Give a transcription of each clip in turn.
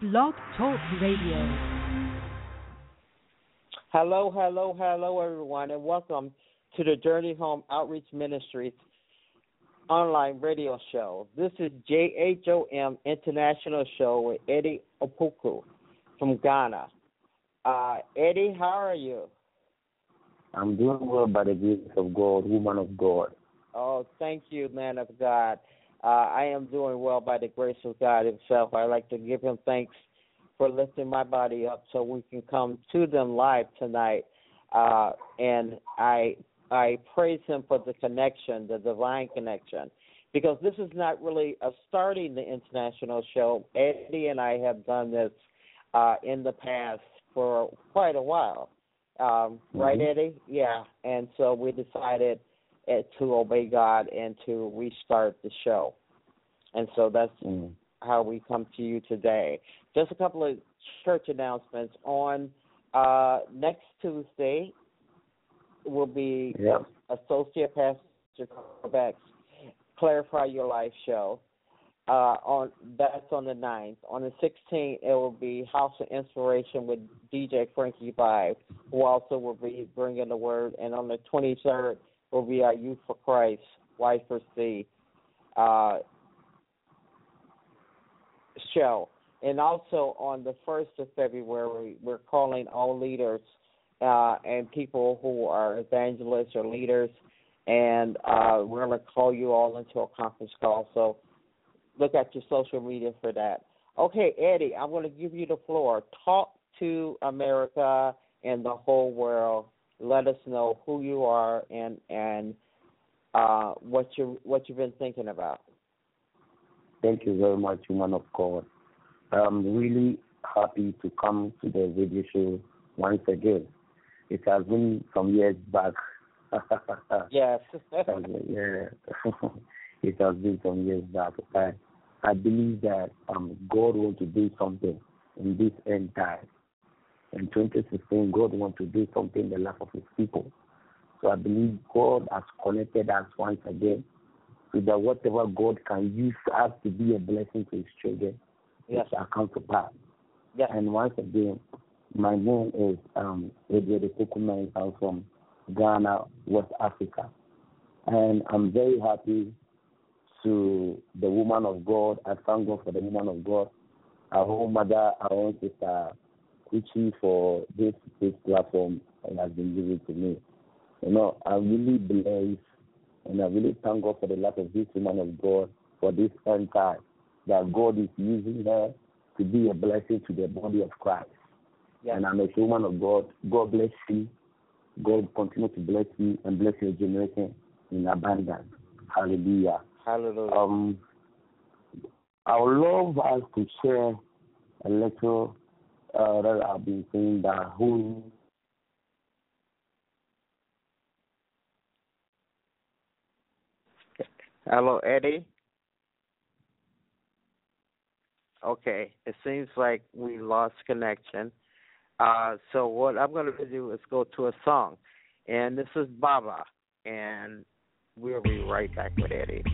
Blog Talk Radio. Hello, hello, hello, everyone, and welcome to the Journey Home Outreach Ministries online radio show. This is JHOM International Show with Eddie Opoku from Ghana. Uh, Eddie, how are you? I'm doing well by the grace of God, woman of God. Oh, thank you, man of God. Uh, I am doing well by the grace of God Himself. I like to give Him thanks for lifting my body up so we can come to them live tonight. Uh, and I I praise Him for the connection, the divine connection, because this is not really a starting the international show. Eddie and I have done this uh, in the past for quite a while, um, mm-hmm. right, Eddie? Yeah, and so we decided uh, to obey God and to restart the show. And so that's mm. how we come to you today. Just a couple of church announcements. On uh, next Tuesday will be yep. Associate Pastor Quebec's Clarify Your Life show. Uh, on that's on the 9th. On the 16th, it will be House of Inspiration with DJ Frankie Vibe, who also will be bringing the word. And on the 23rd, will be our Youth for Christ, Y for C uh, show. And also on the 1st of February, we're calling all leaders uh, and people who are evangelists or leaders, and uh, we're going to call you all into a conference call. So look at your social media for that. Okay, Eddie, I'm going to give you the floor. Talk to America and the whole world let us know who you are and and uh, what you what you've been thinking about. Thank you very much, woman of God. I'm really happy to come to the radio show once again. It has been some years back. yes. yeah. it has been some years back. I, I believe that um, God wants to do something in this end time in 2016, God wants to do something in the life of His people. So I believe God has connected us once again that whatever God can use us to be a blessing to His children, yes. it shall come to pass. Yes. And once again, my name is um, Edward Ekukuma. I'm from Ghana, West Africa. And I'm very happy to the woman of God. I thank God for the woman of God, our own mother, our own sister, preaching for this this platform and has been given to me. You know, I really believe and I really thank God for the life of this woman of God for this end time that God is using her to be a blessing to the body of Christ. Yeah. And I'm a woman of God. God bless you. God continue to bless you and bless your generation in abundance. Hallelujah. Hallelujah. Um, I would love us to share a little uh, that I've been saying that who Hello, Eddie. Okay, it seems like we lost connection. Uh, so what I'm going to do is go to a song, and this is Baba, and we'll be right back with Eddie.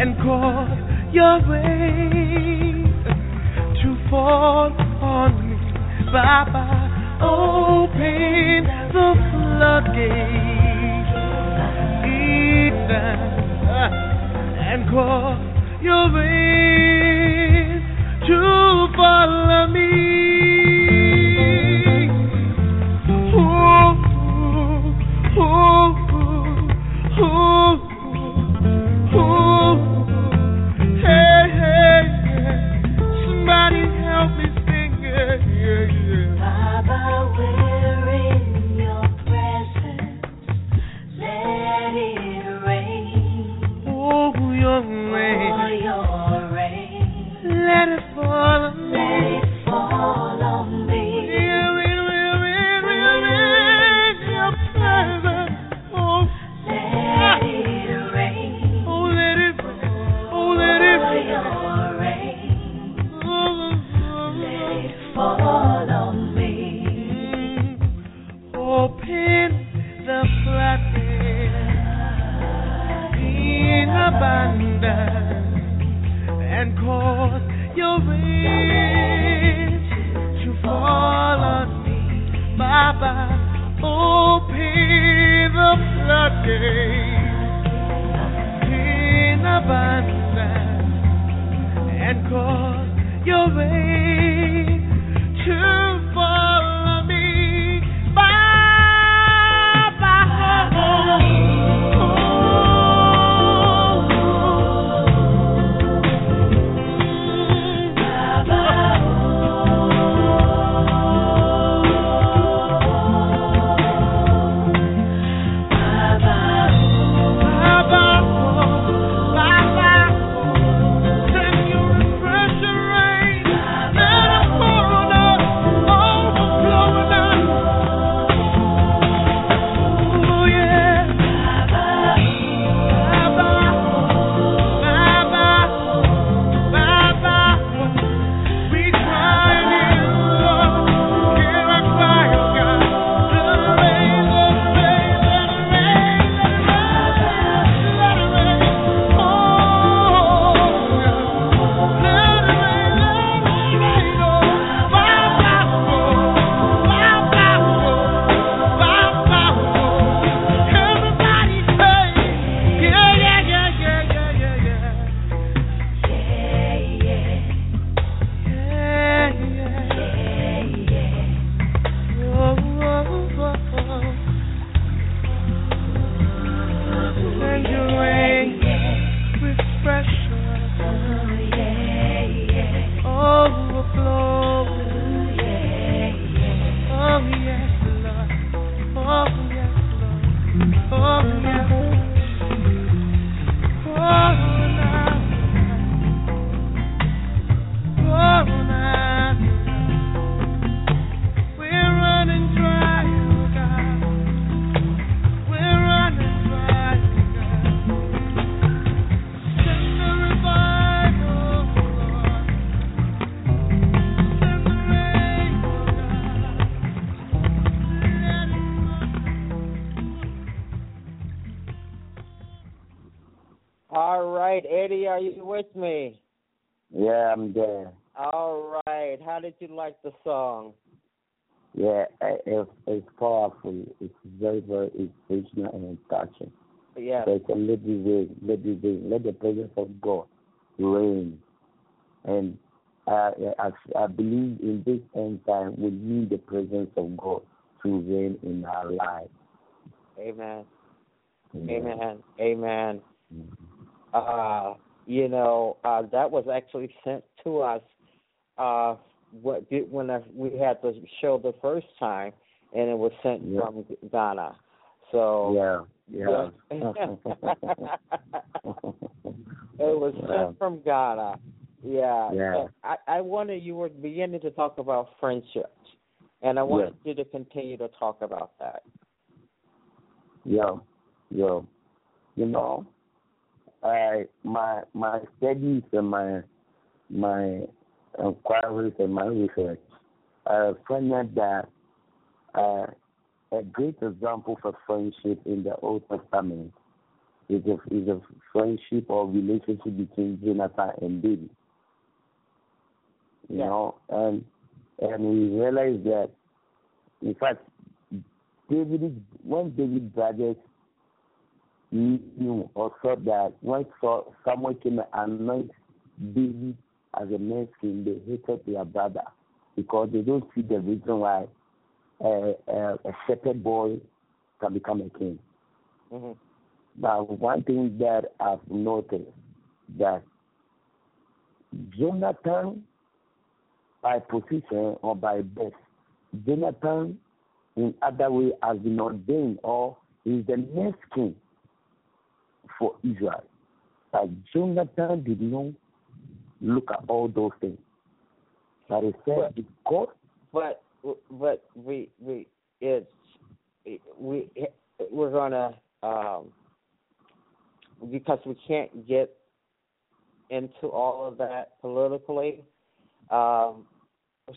and call your rain to fall on me. Baba, open the floodgates Eden, and call your rain to follow me. Yeah, it's, it's powerful. It's very, very inspirational and touching. Yeah. So it's a let the let the let the presence of God reign. And I, I believe in this end time we need the presence of God to reign in our life. Amen. Amen. Amen. Amen. Mm-hmm. Uh, you know, uh, that was actually sent to us uh, what did, when I, we had the show the first time, and it was sent Yeah. from Ghana. So Yeah. Yeah. it was Yeah. sent from Ghana. Yeah. Yeah. I, I wanted you were beginning to talk about friendships, and I wanted you to continue to talk about that. Yeah, yeah. You know, I my my studies and my my inquiries and my research, I find out that uh, a great example for friendship in the Old Testament is a is a friendship or relationship between Jonathan and David. You Yeah. know, and and we realize that in fact David, when David brothers knew or saw that when someone came and anoint David as a king, they hated their brother because they don't see the reason why a, a, a shepherd boy can become a king. hmm Now, one thing that I've noticed that Jonathan, by position or by birth, Jonathan, in other way, has been ordained or is the next king for Israel. But Jonathan did not look at all those things. But he said, because But but we we it's we we're gonna um because we can't get into all of that politically. Um,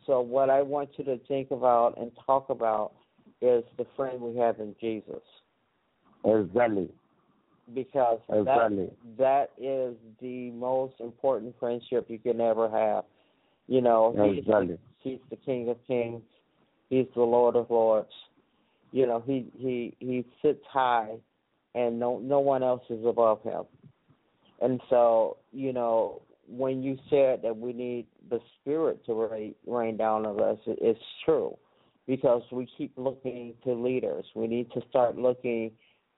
so what I want you to think about and talk about is the friend we have in Jesus, exactly, because that that is the most important friendship you can ever have. You know, he's, exactly, he's the King of Kings. He's the Lord of Lords. You know, he he he sits high, and no no one else is above him. And so, you know, when you said that we need the Spirit to rain, rain down on us, it, it's true, because we keep looking to leaders. We need to start looking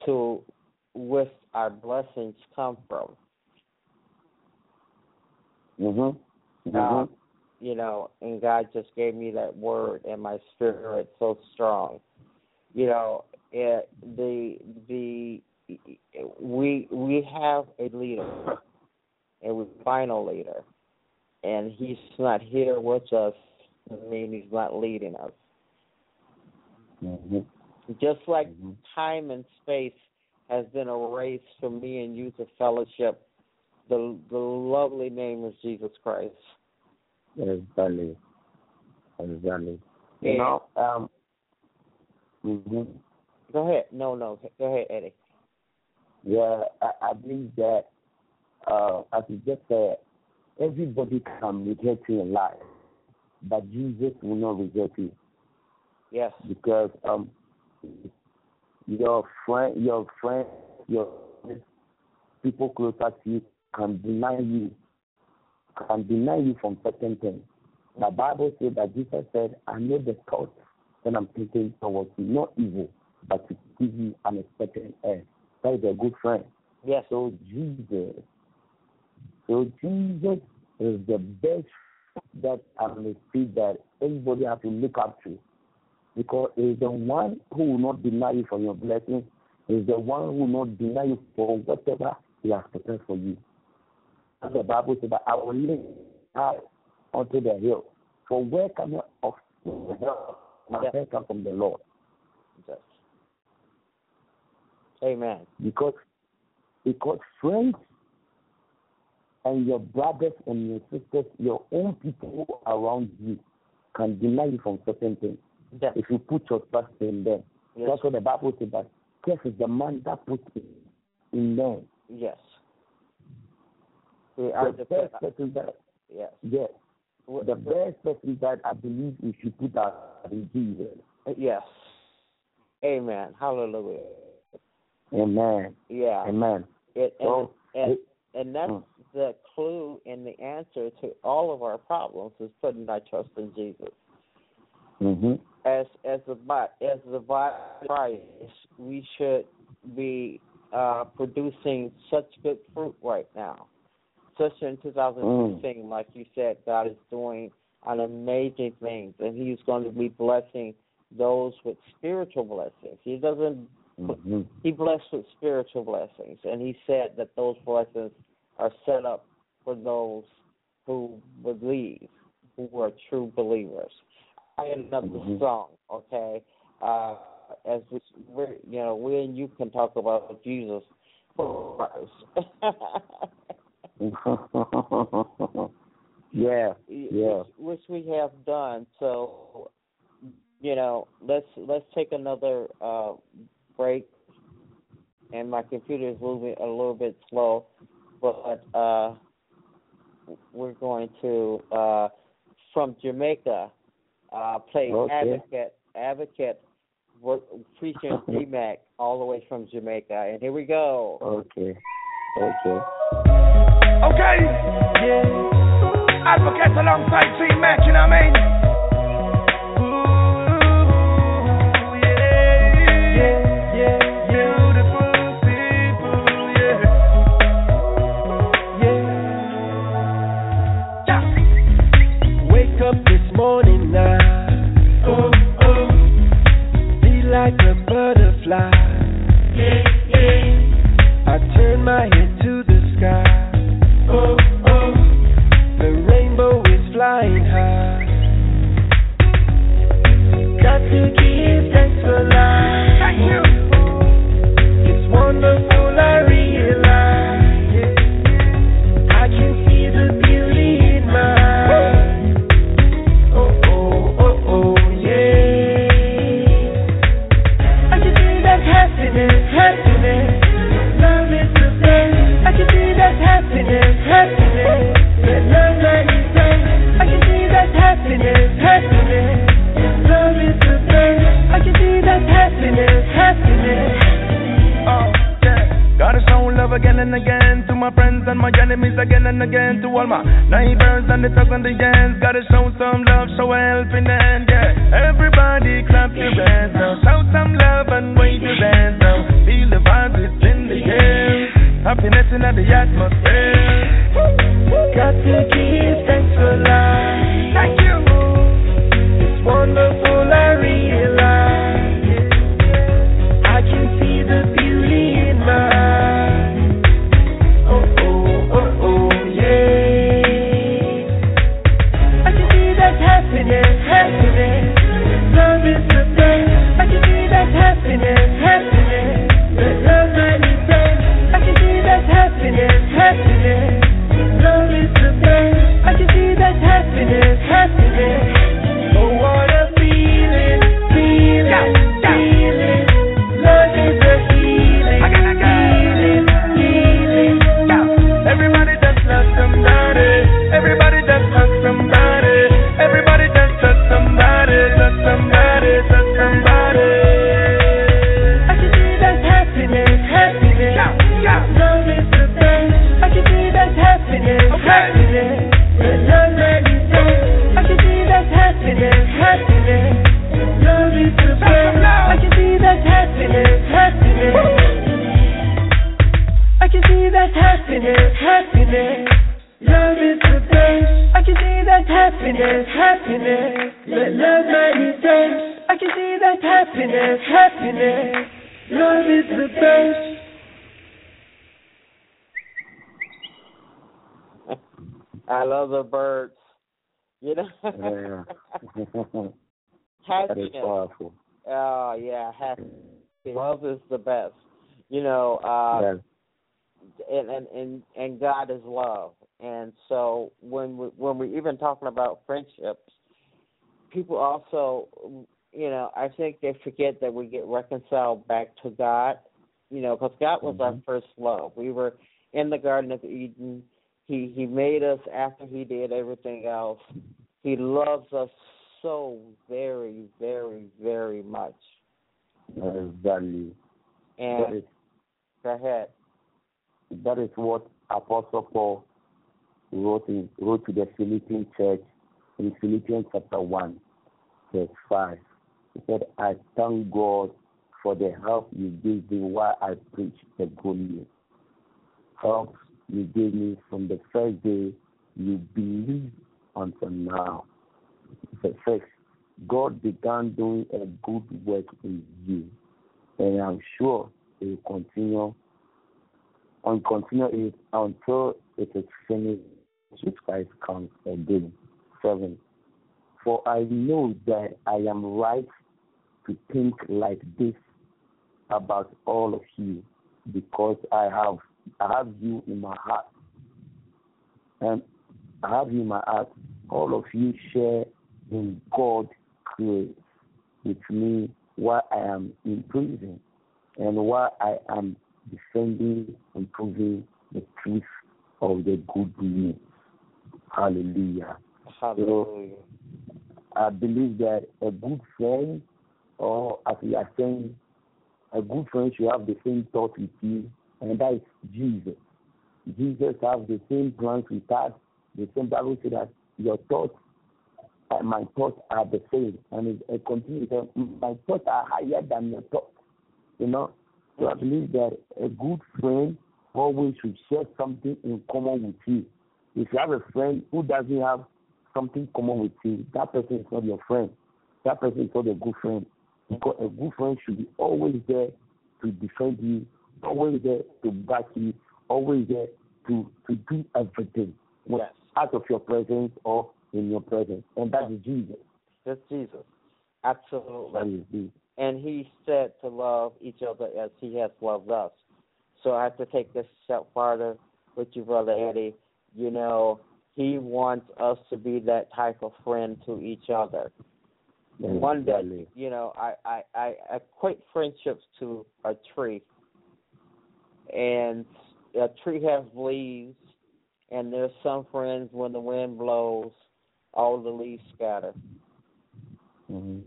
to where our blessings come from. mhm, mhm, you know, and God just gave me that word and my spirit so strong. You know, it, the the we we have a leader, and we final leader, and he's not here with us. I mean, he's not leading us. mhm, Just like mhm. time and space has been erased from me and you to fellowship, the the lovely name of Jesus Christ. Exactly. Exactly. You And- know, um, hmm Go ahead. No, no. Go ahead, Eddie. yeah, I, I believe that, uh, as you just said, everybody can reject you in life, but Jesus will not reject you Yes. because um, your friend, your friend, your people closer to you can deny you, can deny you from certain things. The Bible says that Jesus said, I know the thoughts that I'm thinking towards you, not evil, but to give you an expected end. That is a good friend. Yes. So Jesus, so Jesus is the best that I may see that anybody has to look up to. Because is the one who will not deny you from your blessings, is the one who will not deny you for whatever he has prepared for you. As the Bible says I will lift high unto the hill. For where can I of the help? My help come from the Lord. yes. Amen. because because friends and your brothers and your sisters, your own people around you can deny you from certain things Yes. if you put your trust in them. Yes. That's what the Bible says that curse is the man that puts it in them. Yes. Are The the best person that yes. the best person that I believe we should put out in Jesus. Yes. Amen. Hallelujah. Amen. Yeah. Amen. It, and, So and, and that's Mm. the clue and the answer to all of our problems is putting our trust in Jesus. Mhm. As as the as the body Christ, we should be uh, producing such good fruit right now. Especially in 2016, like you said, God is doing an amazing things, and He's going to be blessing those with spiritual blessings. He doesn't Mhm. he blessed with spiritual blessings, and he said that those blessings are set up for those who believe, who are true believers. I had another Mhm. song, okay? Uh, as we, we're, you know, we and you can talk about Jesus yeah. Yeah. which, which we have done. So, you know, let's let's take another uh, break. And my computer is moving a little bit slow, but uh, we're going to uh, from Jamaica uh, play Okay. Advocate Advocate we're preaching D-Mac all the way from Jamaica. And here we go. Okay. Okay. Okay. Yeah. Advocate alongside T Mac, you know what I mean? And again to my friends and my enemies again and again to all my neighbors and the thugs and the ends. Gotta show some love, show a helping hand, yeah. Everybody clap your hands now, show some people also, you know, I think they forget that we get reconciled back to God. You know, because God was our Mhm. first love. We were in the Garden of Eden. He He made us after He did everything else. He loves us so very, very, very much. That is value. And is go ahead. that is what Apostle Paul wrote in, wrote to the Philippian church in Philippians chapter one. verse 5. He said, I thank God for the help you gave me while I preach the good news. Help you gave me from the first day you believed until now. Verse 6. God began doing a good work in you, and I'm sure He will continue and continue it until it is finished with Christ comes again. Seven. For I know that I am right to think like this about all of you, because I have I have you in my heart, and I have you in my heart. All of you share in God grace with me while I am in prison and while I am defending and proving the truth of the good news. Hallelujah. Hallelujah. I believe that a good friend, or as we are saying, a good friend should have the same thought with you, and that is Jesus. Jesus has the same plans with us. The same Bible says that your thoughts and my thoughts are the same. And it, it continues, my thoughts are higher than your thoughts. You know? So I believe that a good friend always should share something in common with you. If you have a friend who doesn't have something common with you, that person is not your friend. That person is not a good friend. Because a good friend should be always there to defend you, always there to back you, always there to, to do everything Yes. out of your presence or in your presence. And that is Jesus. That's Jesus. Absolutely. That is Jesus. and he said to love each other as he has loved us. So I have to take this step farther with you, brother Eddie. You know, he wants us to be that type of friend to each other. One that Exactly. you know, I, I, I equate friendships to a tree. And a tree has leaves and there's some friends when the wind blows all the leaves scatter. Mhm.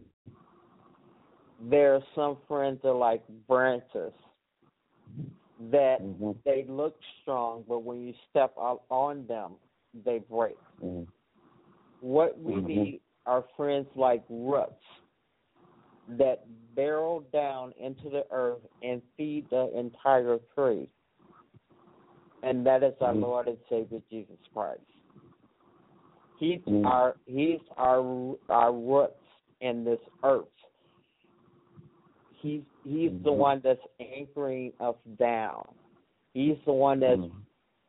there are some friends that are like branches that Mhm. they look strong, but when you step on them, they break. Mhm. What we Mhm. need are friends like roots that barrel down into the earth and feed the entire tree. And that is our Mhm. Lord and Savior Jesus Christ. He's Mhm. our He's our our roots in this earth. He's He's the Mhm. one that's anchoring us down. He's the one that's Mhm.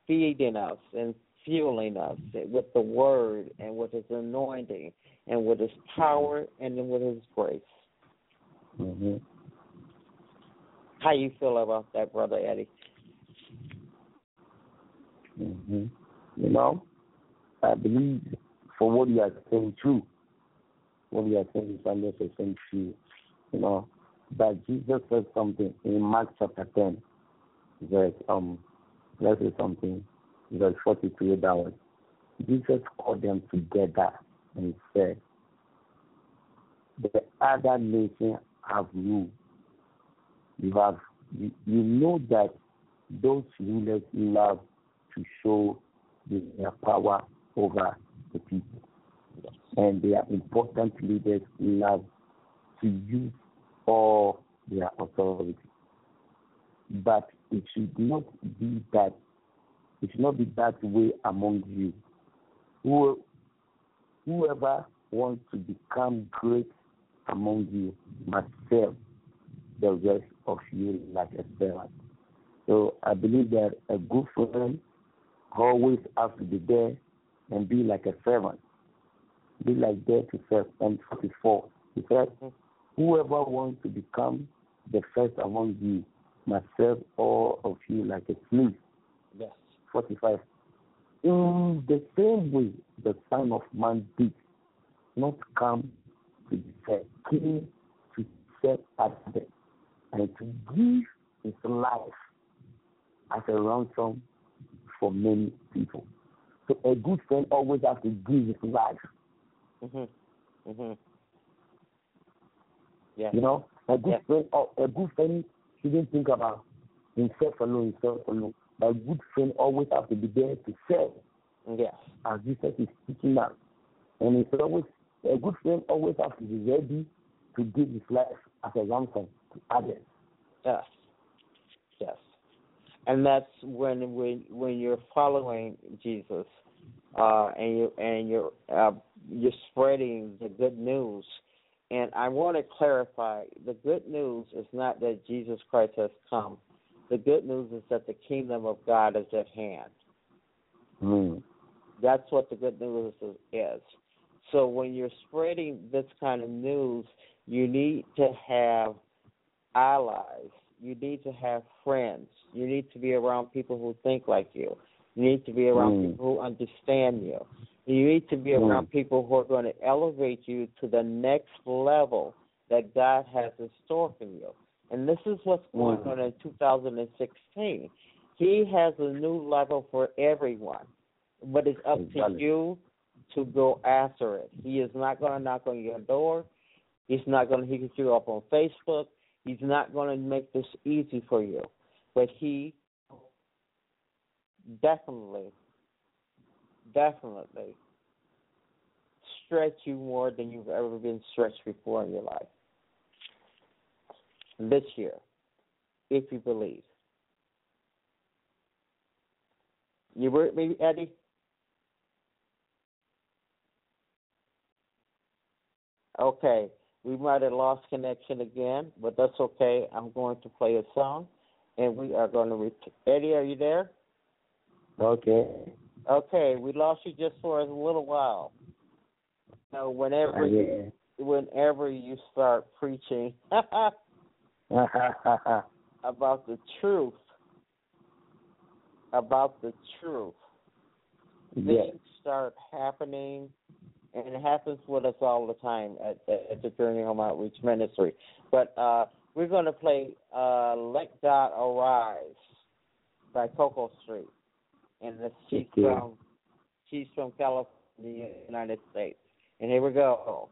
feeding us and fueling us with the word and with his anointing and with his power and then with his grace. Mhm. How you feel about that, brother Eddie? Mhm. You know, I believe for what you are saying true. What you are saying is hundred percent true. You know, but Jesus said something in Mark chapter ten, verse um, let's say something, verse forty-two down. Jesus called them together and said, "The other nations have ruled. You have, you, you know that those rulers love to show their power over the people. And their important leaders love to use all their authority. But it should not be that it should not be that way among you. Who, whoever wants to become great among you must serve the rest of you like a servant. So I believe that a good friend always has to be there and be like a servant. Be like there to serve. And 44, he said, Whoever wants to become the first among you must serve all of you like a slave. Yes. 45. In the same way, the Son of Man did not come to served, came to serve others and to give his life as a ransom for many people. So a good friend always has to give his life. Mhm. Mhm. Yeah. You know, a good Yeah. friend, a good friend shouldn't think about himself alone, himself alone. But a good friend always have to be there to serve, Yes. as Jesus is teaching us. And it's always A good friend always has to be ready to give his life as a ransom to others. Yes. Yes. And that's when when when you're following Jesus, uh, and you and you're uh, you're spreading the good news. And I want to clarify: the good news is not that Jesus Christ has come. The good news is that the kingdom of God is at hand. Mm. That's what the good news is. So when you're spreading this kind of news, you need to have allies. You need to have friends. You need to be around people who think like you. You need to be around Mm. people who understand you. You need to be Mm. around people who are going to elevate you to the next level that God has in store for you. And this is what's going on in 2016. He has a new level for everyone, but it's up to you to go after it. He is not going to knock on your door. He's not going to hit you up on Facebook. He's not going to make this easy for you. But he definitely, definitely stretch you more than you've ever been stretched before in your life. This year, if you believe. You with me, Eddie? Okay, we might have lost connection again, but that's okay. I'm going to play a song, and we are going to. Ret- Eddie, are you there? Okay. Okay, we lost you just for a little while. So whenever you, Yeah. whenever you start preaching about the truth, about the truth, yes. things start happening, and it happens with us all the time at, at the Journey Home Outreach Ministry. But uh, we're going to play uh, "Let God Arise" by Coco Street, and she's from she's from California, United States. And here we go.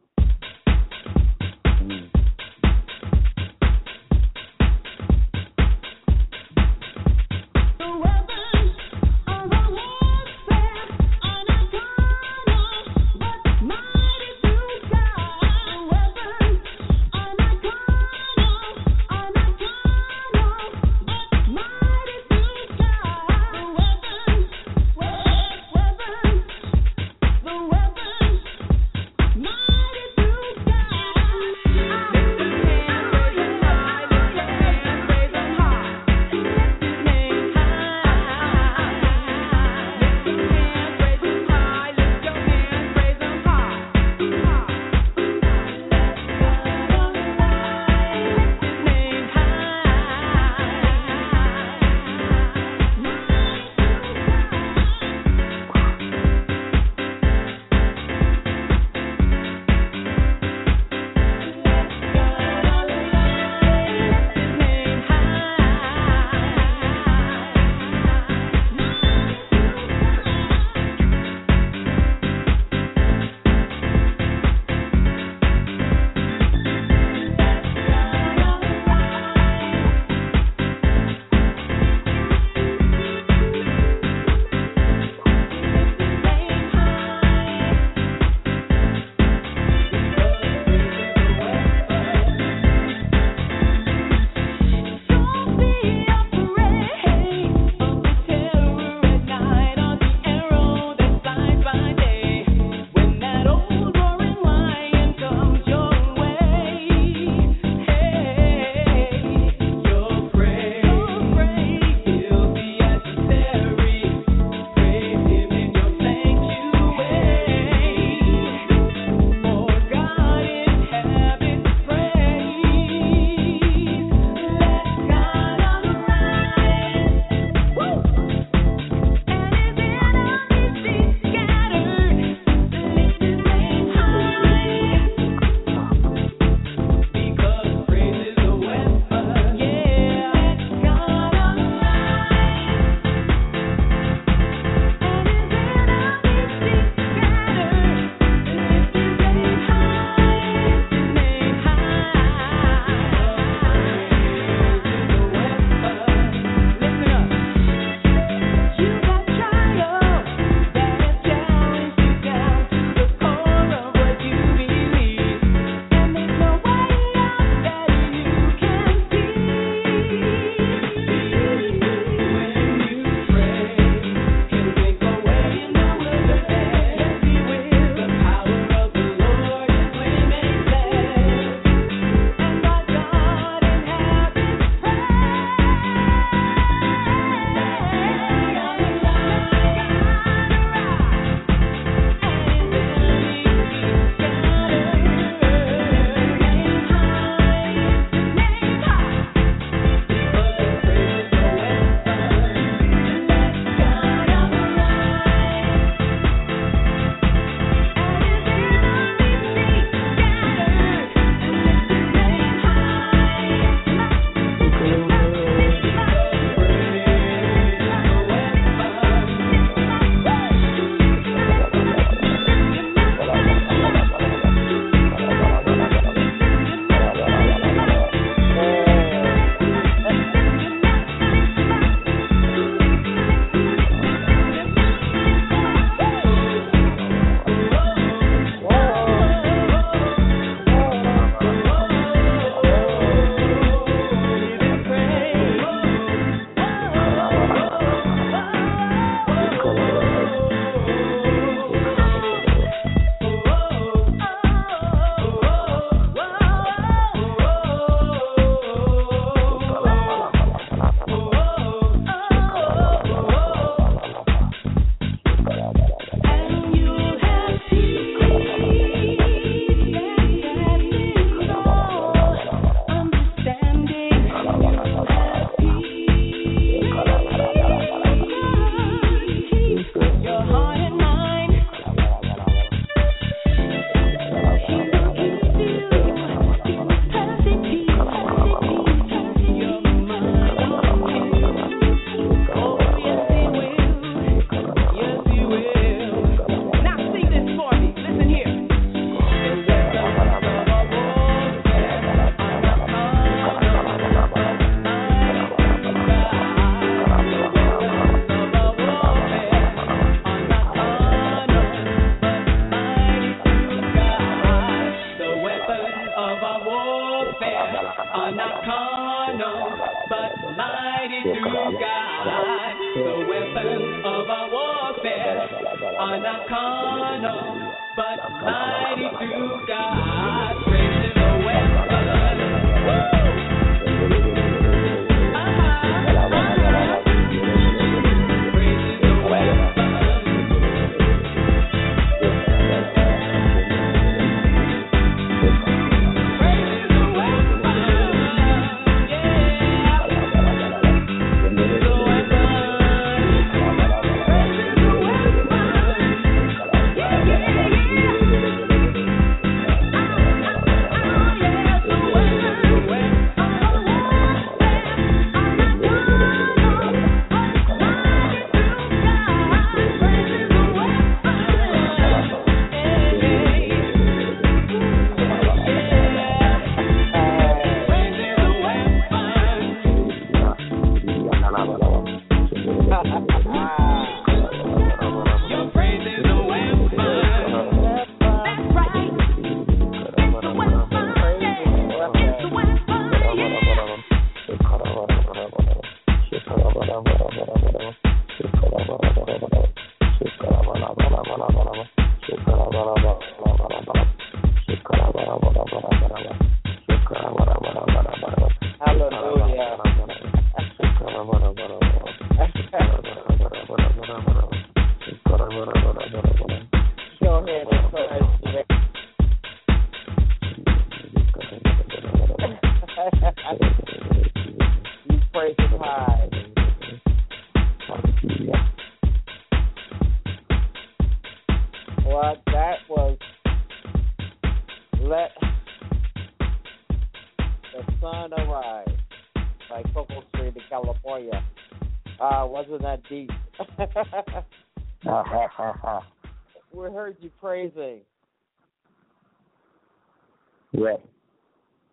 Yeah.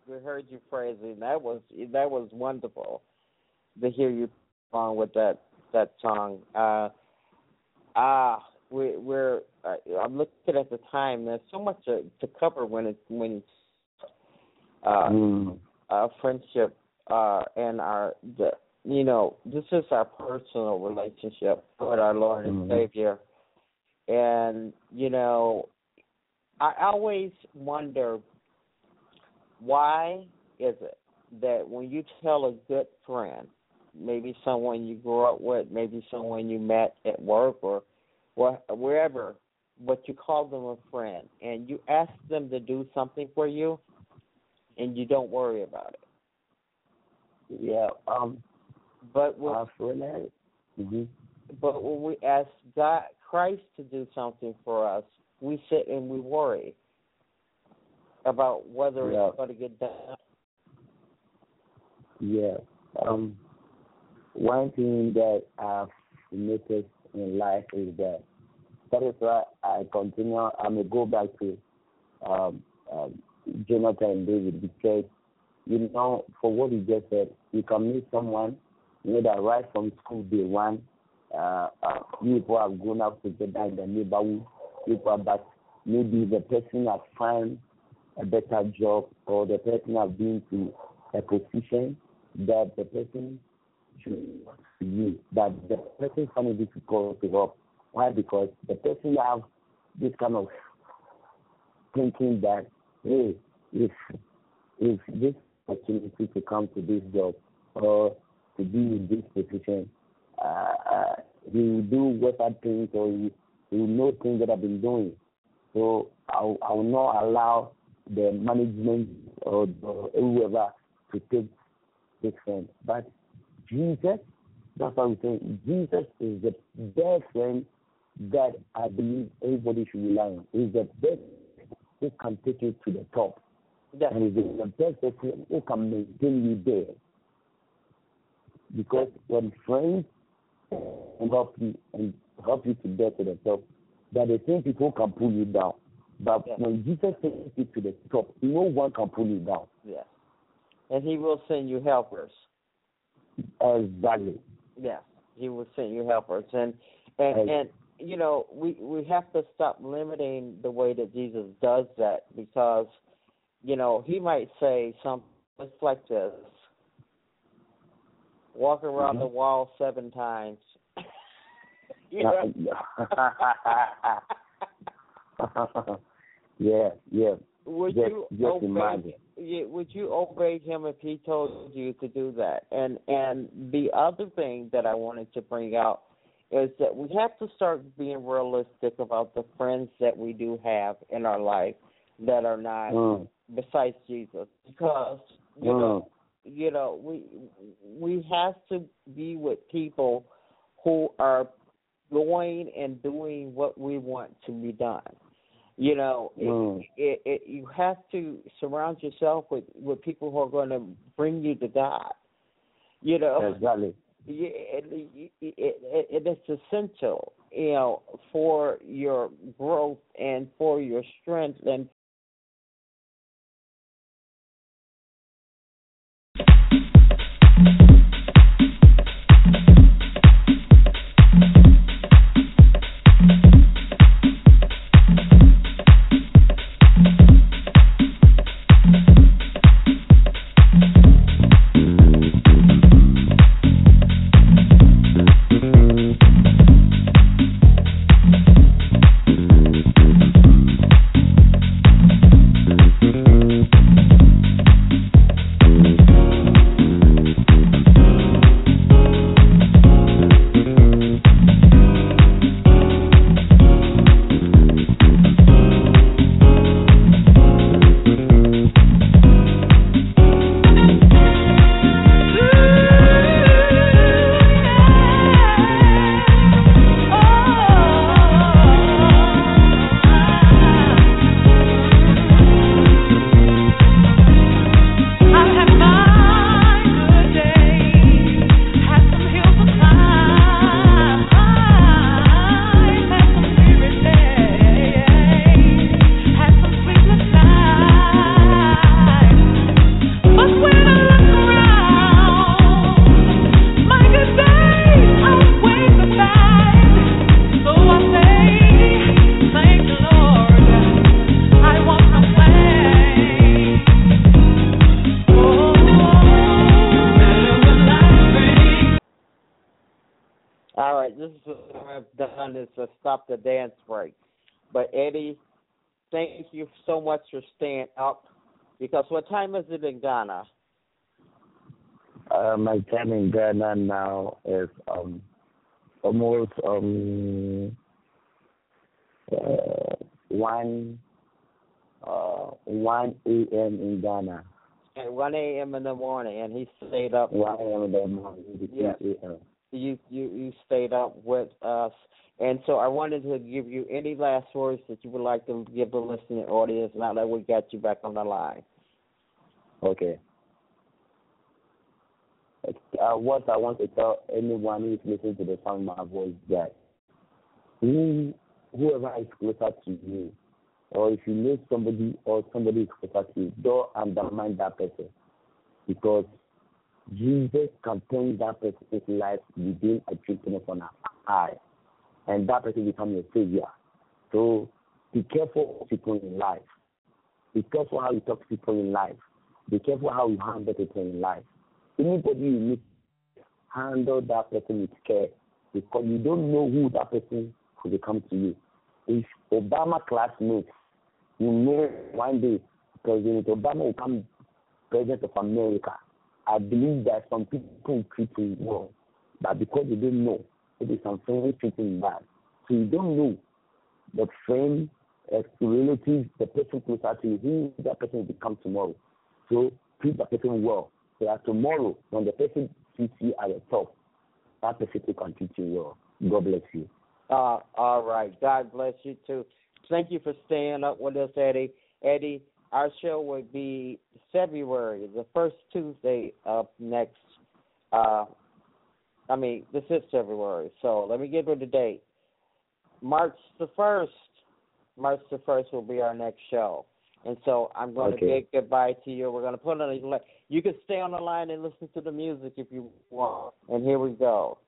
We heard you praising. That was that was wonderful to hear you song with that that song. Uh, ah, we, we're. Uh, I'm looking at the time. There's so much to, to cover when it when it's uh, Mm. our friendship uh, and our the you know this is our personal relationship with our Lord and Mhm. Savior, and you know I always wonder why is it that when you tell a good friend, maybe someone you grew up with, maybe someone you met at work or where- wherever, but you call them a friend and you ask them to do something for you, and you don't worry about it. Yeah. Um. But when, like. Mhm. but when we ask God, Christ to do something for us, we sit and we worry about whether Yeah. it's going to get done. Yeah. Um, one thing that I've noticed in life is that that is why I continue. I may go back to um, um, Jonathan and David because you know, for what you just said, you can meet someone, you know, that right from school day one, uh, uh, people have grown up together in the neighborhood, people, but maybe the person has found a better job or the person has been to a position that the person should use, that the person it difficult to help. Why? Because the person have this kind of thinking that, hey, if if this opportunity to come to this job or to be in this position, uh, uh, he will do whatever things or he, he will know things that I've been doing. So I, I will not allow the management or the, whoever to take this friend. But Jesus, that's what I'm saying. Jesus is the best friend that I believe everybody should rely on. He's the best who can take you to the top. Yeah. And he's the best person who can maintain you there. Because when friends help you and help you to get to the top, that the same people can pull you down. But Yeah. when Jesus takes it to the top, no one can pull you down. Yes. And he will send you helpers. Exactly. Yes. He will send you helpers. And and Right. and you know, we we have to stop limiting the way that Jesus does that because, you know, he might say something just like this. walk around Mhm. the wall seven times. you know? yeah, yeah. would Just- you just obey? imagine. Would you obey him if he told you to do that? And and the other thing that I wanted to bring out is that we have to start being realistic about the friends that we do have in our life that are not Mm, besides Jesus, because you mm, know you know we we have to be with people who are going and doing what we want to be done. You know, it, Mm. it, it, you have to surround yourself with with people who are going to bring you to God. You know, exactly. yeah, it, it, it, it is essential, you know, for your growth and for your strength and Eddie, thank you so much for staying up. Because what time is it in Ghana? Uh, my time in Ghana now is um almost um uh, one uh one a.m. in Ghana. At one a.m. in the morning, and he stayed up. One a.m. in the morning. Yeah. You you you stayed up with us, and so I wanted to give you any last words that you would like to give the listening audience. Now that we got you back on the line. Okay. Uh, what I want to tell anyone who is listening to the sound of my voice that who, whoever is closer to you, or if you know somebody or somebody is closer to you, don't undermine that person because Jesus can turn that person's life within a twinkling of an eye, and that person become your savior. So be careful of people in life. Be careful how you talk to people in life. Be careful how you handle people in life. Anybody you meet, handle that person with care because you don't know who that person could become to you. If Obama classmates, you know one day President Obama will become president of America. I believe that some people treat him well, but because they don't know, maybe some friends treat him bad. So you don't know the friend, uh, relatives, the person closer to you, who that person will become tomorrow. So treat the person well. So that tomorrow, when the person sees you at the top, that person can treat you well. God bless you. Uh, all right. God bless you too. Thank you for staying up with us, Eddie. Eddie, our show will be February, the first Tuesday of next. Uh, I mean, this is February, so let me give you the date. March the first. March the first will be our next show, and so I'm going to Okay. bid goodbye to you. We're going to put on a. You can stay on the line and listen to the music if you want. And here we go.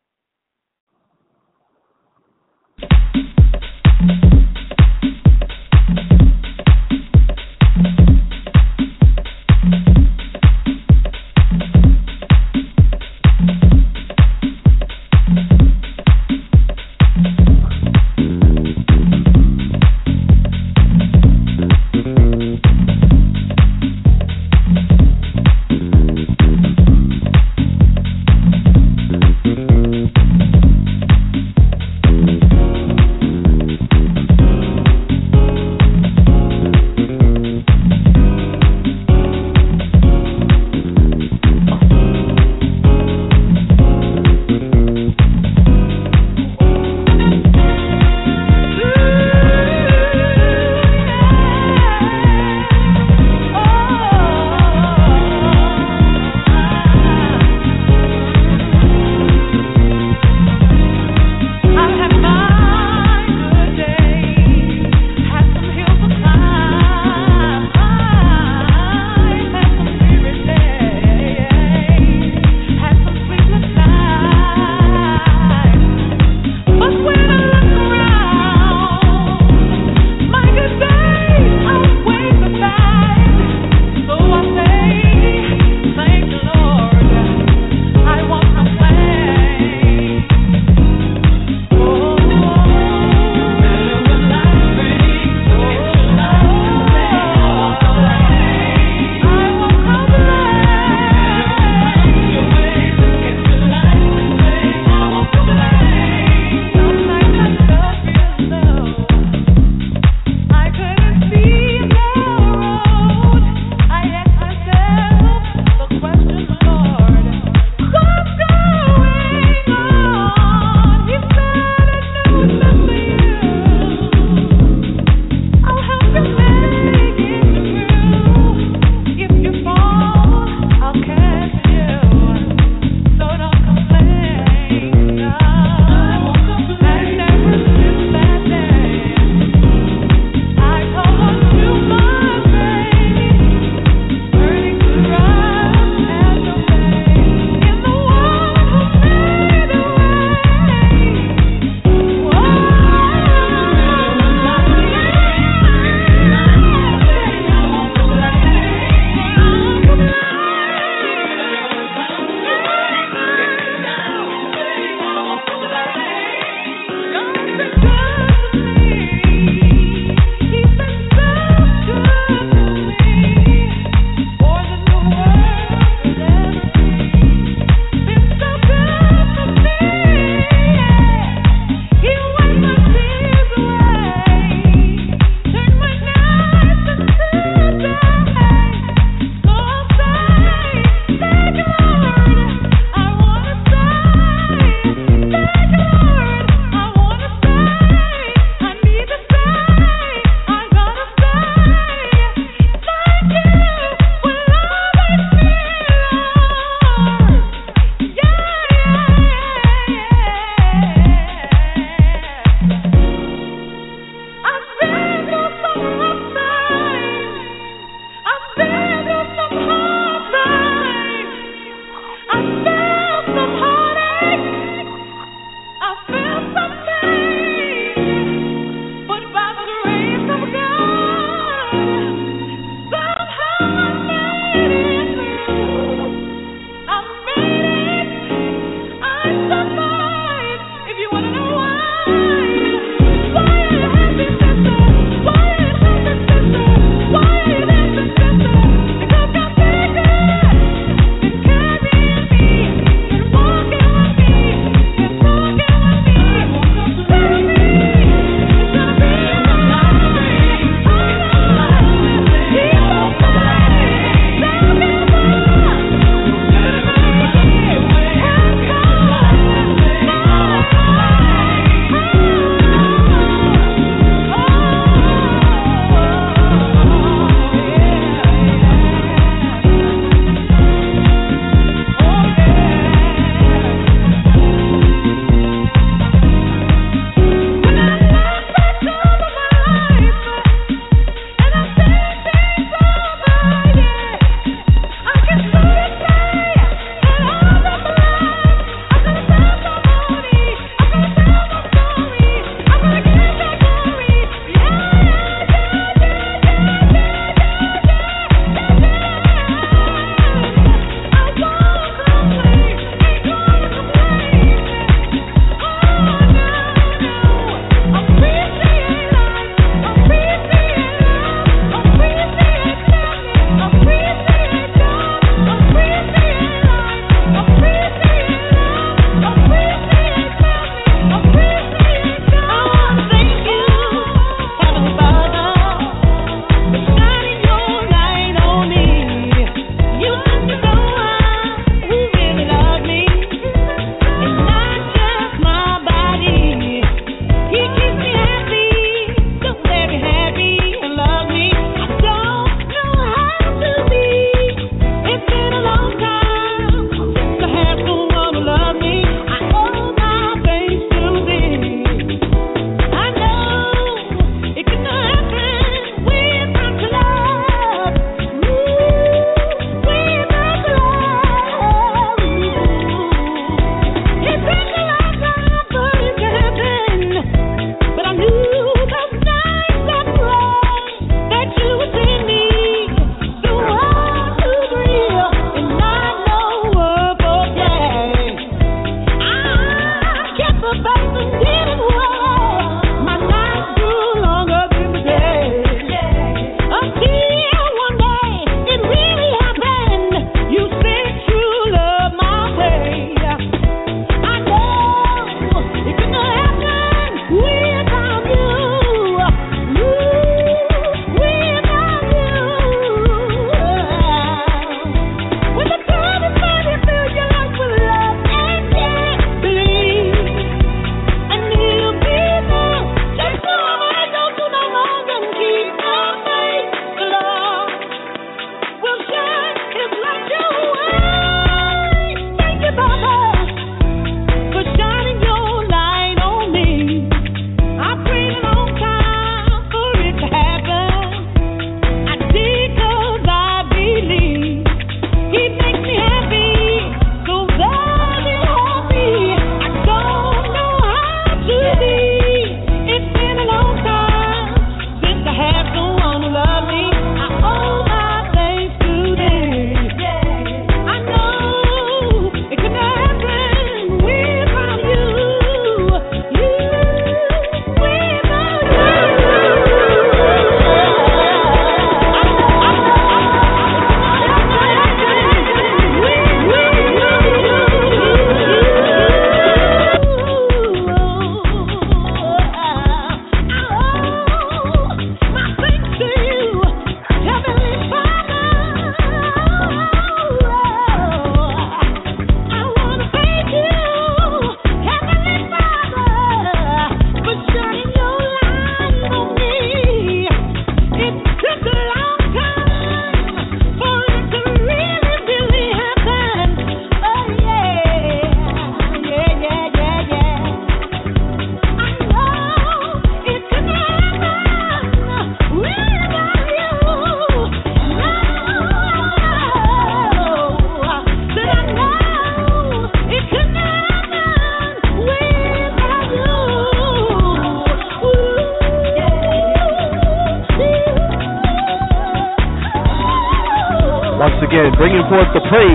Forth the praise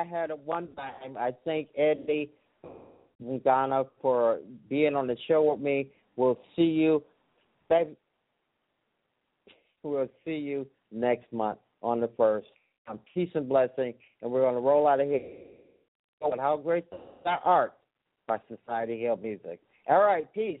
I had a one time. I thank Eddie and Ghana for being on the show with me. We'll see you. We'll see you next month on the first. Um, peace and blessing, and we're going to roll out of here. with How great thou art by Society Hill Music. All right, peace.